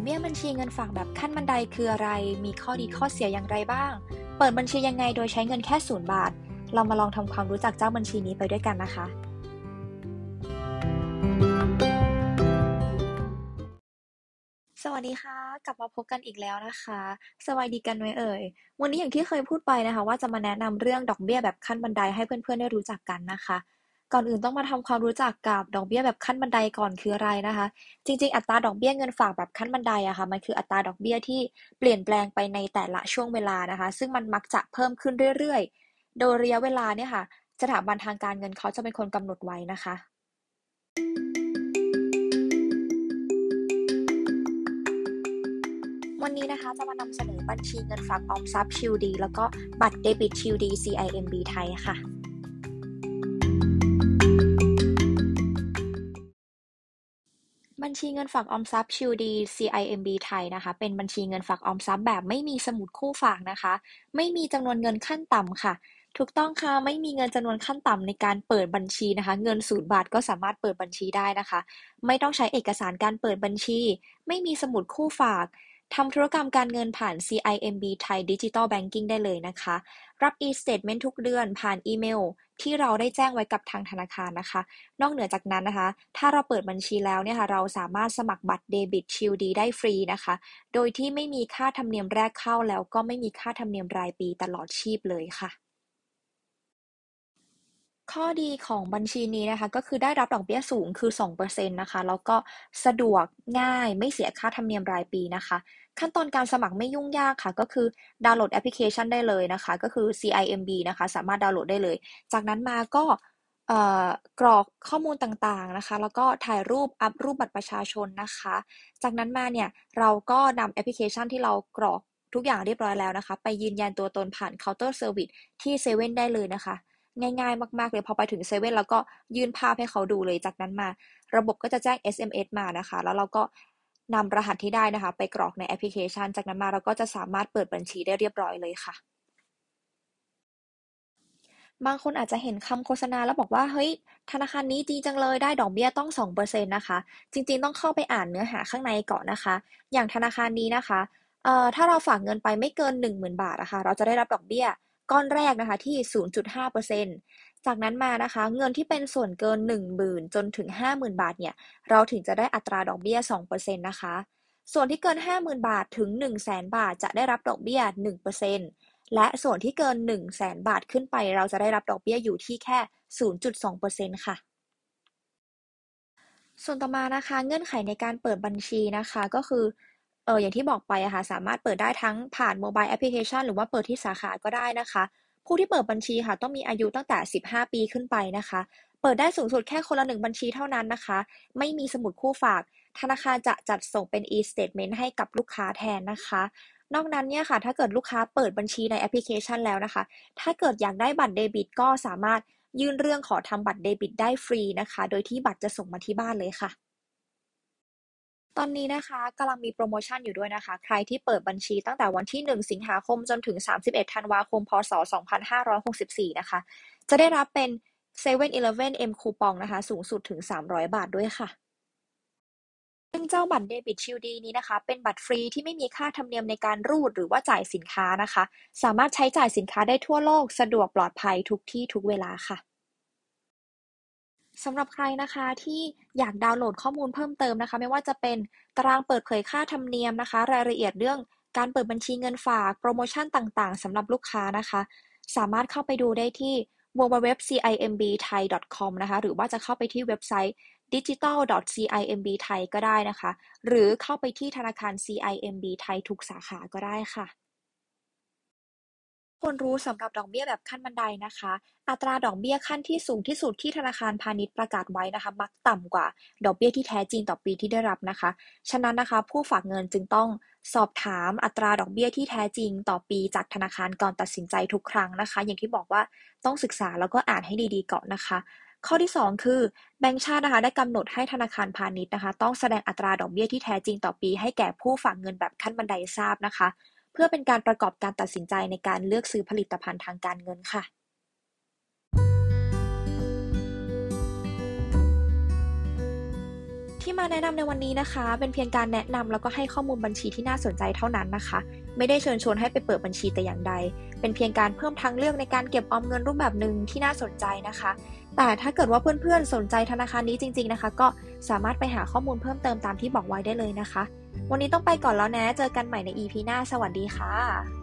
อกเบี้ยบัญชีเงินฝากแบบขั้นบันไดคืออะไร มีข้อดีข้อเสียอย่างไรบ้าง เปิดบัญชียังไงโดยใช้เงินแค่ศูนย์บาท เรามาลองทำความรู้จักเจ้าบัญชีนี้ไปด้วยกันนะคะ สวัสดีค่ะ กลับมาพบกันอีกแล้วนะคะ สวัสดีกันไหมเอ่ย วันนี้อย่างที่เคยพูดไปนะคะ ว่าจะมาแนะนำเรื่องดอกเบี้ยแบบขั้นบันไดให้เพื่อนๆได้รู้จักกันนะคะ ก่อนอื่นต้องมาทำความรู้จักกับดอกเบี้ยแบบขั้นบันไดก่อนคืออะไรนะคะ จริง ๆ อัตราดอกเบี้ยเงินฝากแบบขั้นบันไดอะคะ่ะมันคืออัตราดอกเบี้ยที่เปลี่ยนแปลงไปในแต่ละช่วงเวลานะคะ ซึ่งมันมักจะเพิ่มขึ้นเรื่อยๆ โดยระยะเวลาเนี่ยค่ะสถาบันทางการเงินเขาจะเป็นคนกำหนดไว้นะคะ วันนี้นะคะจะมานำเสนอบัญชีเงินฝากออมทรัพย์ชิลดี แล้วก็บัตรเดบิตชิลดี CIMB ไทยค่ะ บัญชีเงินฝากออมทรัพย์ชิลดี CIMB ไทยนะคะ เป็นบัญชีเงินฝากออมทรัพย์แบบไม่มีสมุดคู่ฝากนะคะ ไม่มีจำนวนเงินขั้นต่ำค่ะ ถูกต้องค่ะ ไม่มีเงินจำนวนขั้นต่ำในการเปิดบัญชีนะคะ เงินศูนย์บาทก็สามารถเปิดบัญชีได้นะคะ ไม่ต้องใช้เอกสารการเปิดบัญชี ไม่มีสมุดคู่ฝาก ทำธุรกรรมการเงินผ่าน CIMB Thai Digital Banking ได้เลยนะคะ รับ e-statement ทุกเดือนผ่านอีเมล ที่เราได้แจ้งไว้กับทางธนาคารนะคะ นอกเหนือจากนั้นนะคะ ถ้าเราเปิดบัญชีแล้วเนี่ยค่ะ เราสามารถสมัครบัตรเดบิตชิลดีได้ฟรีนะคะ โดยที่ไม่มีค่าธรรมเนียมแรกเข้าแล้วก็ไม่มีค่าธรรมเนียมรายปีตลอดชีพเลยค่ะ ข้อดีของบัญชีนี้นะคะ ก็คือได้รับดอกเบี้ยสูงคือ2%นะคะ แล้วก็สะดวกง่ายไม่เสียค่าธรรมเนียมรายปีนะคะ ขั้นตอนการสมัครไม่ยุ่งยากค่ะ ก็คือดาวน์โหลดแอปพลิเคชันได้เลยนะคะ ก็คือ CIMB นะคะ สามารถดาวน์โหลดได้เลย จากนั้นมาก็กรอกข้อมูลต่างๆนะคะ แล้วก็ถ่ายรูป up รูปบัตรประชาชนนะคะ จากนั้นมาเนี่ยเราก็นำแอปพลิเคชันที่เรากรอกทุกอย่างเรียบร้อยแล้วนะคะ ไปยืนยันตัวตนผ่านเคาน์เตอร์เซอร์วิสที่เซเว่นได้เลยนะคะ ง่ายๆ มากๆเลยพอไปถึงเซเว่นแล้วก็ยื่นภาพให้เขาดูเลยจากนั้นมา ระบบก็จะแจ้ง SMS มานะคะ แล้วเราก็นำรหัสที่ได้นะคะ ไปกรอกในแอปพลิเคชัน จากนั้นมาเราก็จะสามารถเปิดบัญชีได้เรียบร้อยเลยค่ะ บางคนอาจจะเห็นคำโฆษณาแล้วบอกว่าเฮ้ยธนาคารนี้ดีจังเลยได้ดอกเบี้ยต้อง2%นะคะ จริงๆ ต้องเข้าไปอ่านเนื้อหาข้างในก่อนนะคะ อย่างธนาคารนี้นะคะเอ่อถ้าเราฝากเงินไปไม่เกิน 10,000 บาทนะคะ เราจะได้รับดอกเบี้ย ก้อนแรกนะคะที่ 0.5%จากนั้นมานะคะ เงินที่เป็นส่วนเกิน 10,000 จนถึง 50,000 บาทเนี่ย เราถึงจะได้อัตราดอกเบี้ย 2%นะคะ ส่วนที่เกิน 50,000 บาทถึง 100,000 บาท จะได้รับดอกเบี้ย 1%และส่วนที่เกิน 100,000 บาทขึ้นไป เราจะได้รับดอกเบี้ยอยู่ที่แค่ 0.2%ค่ะส่วนต่อมานะคะ เงื่อนไขในการเปิดบัญชีนะคะ ก็คือ อออย่างที่บอกไปอะค่ะสามารถเปิดได้ทั้งผ่านโมบายแอปพลิเคชันหรือว่าเปิดที่สาขาก็ได้นะคะ ผู้ที่เปิดบัญชีค่ะต้องมีอายุตั้งแต่ 15 ปีขึ้นไปนะคะ เปิดได้สูงสุดแค่คนละหนึ่งบัญชีเท่านั้นนะคะ ไม่มีสมุดคู่ฝาก ธนาคารจะจัดส่งเป็น e-statement ให้กับลูกค้าแทนนะคะนอกนั้นเนี่ยค่ะ ถ้าเกิดลูกค้าเปิดบัญชีในแอปพลิเคชันแล้วนะคะ ถ้าเกิดอยากได้บัตรเดบิต ก็สามารถยื่นเรื่องขอทำบัตรเดบิต ได้ฟรีนะคะ โดยที่บัตรจะส่งมาที่บ้านเลยค่ะ อนนี้นะคะกำลังมีโปรโมชั่นอยู่ด้วยนะคะ ใครที่เปิดบัญชีตั้งแต่วันที่ 1 สิงหาคมจนถึง 31 ธันวาคม พศ 2564 นะคะ จะได้รับเป็น 7-Eleven M คูปองนะคะ สูงสุดถึง 300 บาทด้วยค่ะ ซึ่งเจ้าบัตรเดบิตชิลดีนี้นะคะ เป็นบัตรฟรีที่ไม่มีค่าธรรมเนียมในการรูดหรือว่าจ่ายสินค้านะคะ สามารถใช้จ่ายสินค้าได้ทั่วโลก สะดวกปลอดภัยทุกที่ทุกเวลาค่ะ สำหรับใครนะคะที่อยากดาวน์โหลดข้อมูลเพิ่มเติมนะคะ ไม่ว่าจะเป็นตารางเปิดเผยค่าธรรมเนียมนะคะ รายละเอียดเรื่องการเปิดบัญชีเงินฝากโปรโมชั่นต่างๆสำหรับลูกค้านะคะ สามารถเข้าไปดูได้ที่ www.cimbthai.com นะคะ หรือว่าจะเข้าไปที่เว็บไซต์ digital.cimbthai ก็ได้นะคะ หรือเข้าไปที่ธนาคาร CIMB ไทยทุกสาขาก็ได้ค่ะ ควรรู้สำหรับดอกเบี้ยแบบขั้นบันไดนะคะ อัตราดอกเบี้ยขั้นที่สูงที่สุดที่ธนาคารพาณิชย์ประกาศไว้นะคะ มักต่ำกว่าดอกเบี้ยที่แท้จริงต่อปีที่ได้รับนะคะ ฉะนั้นนะคะ ผู้ฝากเงินจึงต้องสอบถามอัตราดอกเบี้ยที่แท้จริงต่อปีจากธนาคารก่อนตัดสินใจทุกครั้งนะคะ อย่างที่บอกว่าต้องศึกษาแล้วก็อ่านให้ดีๆก่อนนะคะข้อที่ 2 คือแบงก์ชาตินะคะได้กำหนดให้ธนาคารพาณิชย์นะคะ ต้องแสดงอัตราดอกเบี้ยที่แท้จริงต่อปี ให้แก่ผู้ฝากเงินแบบขั้นบันไดทราบนะคะ เพื่อเป็นการประกอบการตัดสินใจในการเลือกซื้อผลิตภัณฑ์ทางการเงินค่ะ ที่มาแนะนำในวันนี้นะคะ เป็นเพียงการแนะนำแล้วก็ให้ข้อมูลบัญชีที่น่าสนใจเท่านั้นนะคะ ไม่ได้เชิญชวนให้ไปเปิดบัญชีแต่อย่างใด เป็นเพียงการเพิ่มทางเลือกในการเก็บออมเงินรูปแบบหนึ่งที่น่าสนใจนะคะ แต่ถ้าเกิดว่าเพื่อนๆสนใจธนาคารนี้จริง ๆนะคะ ก็สามารถไปหาข้อมูลเพิ่มเติมตามที่บอกไว้ได้เลยนะคะ วันนี้ต้องไปก่อนแล้วนะ เจอกันใหม่ใน EP หน้า สวัสดีค่ะ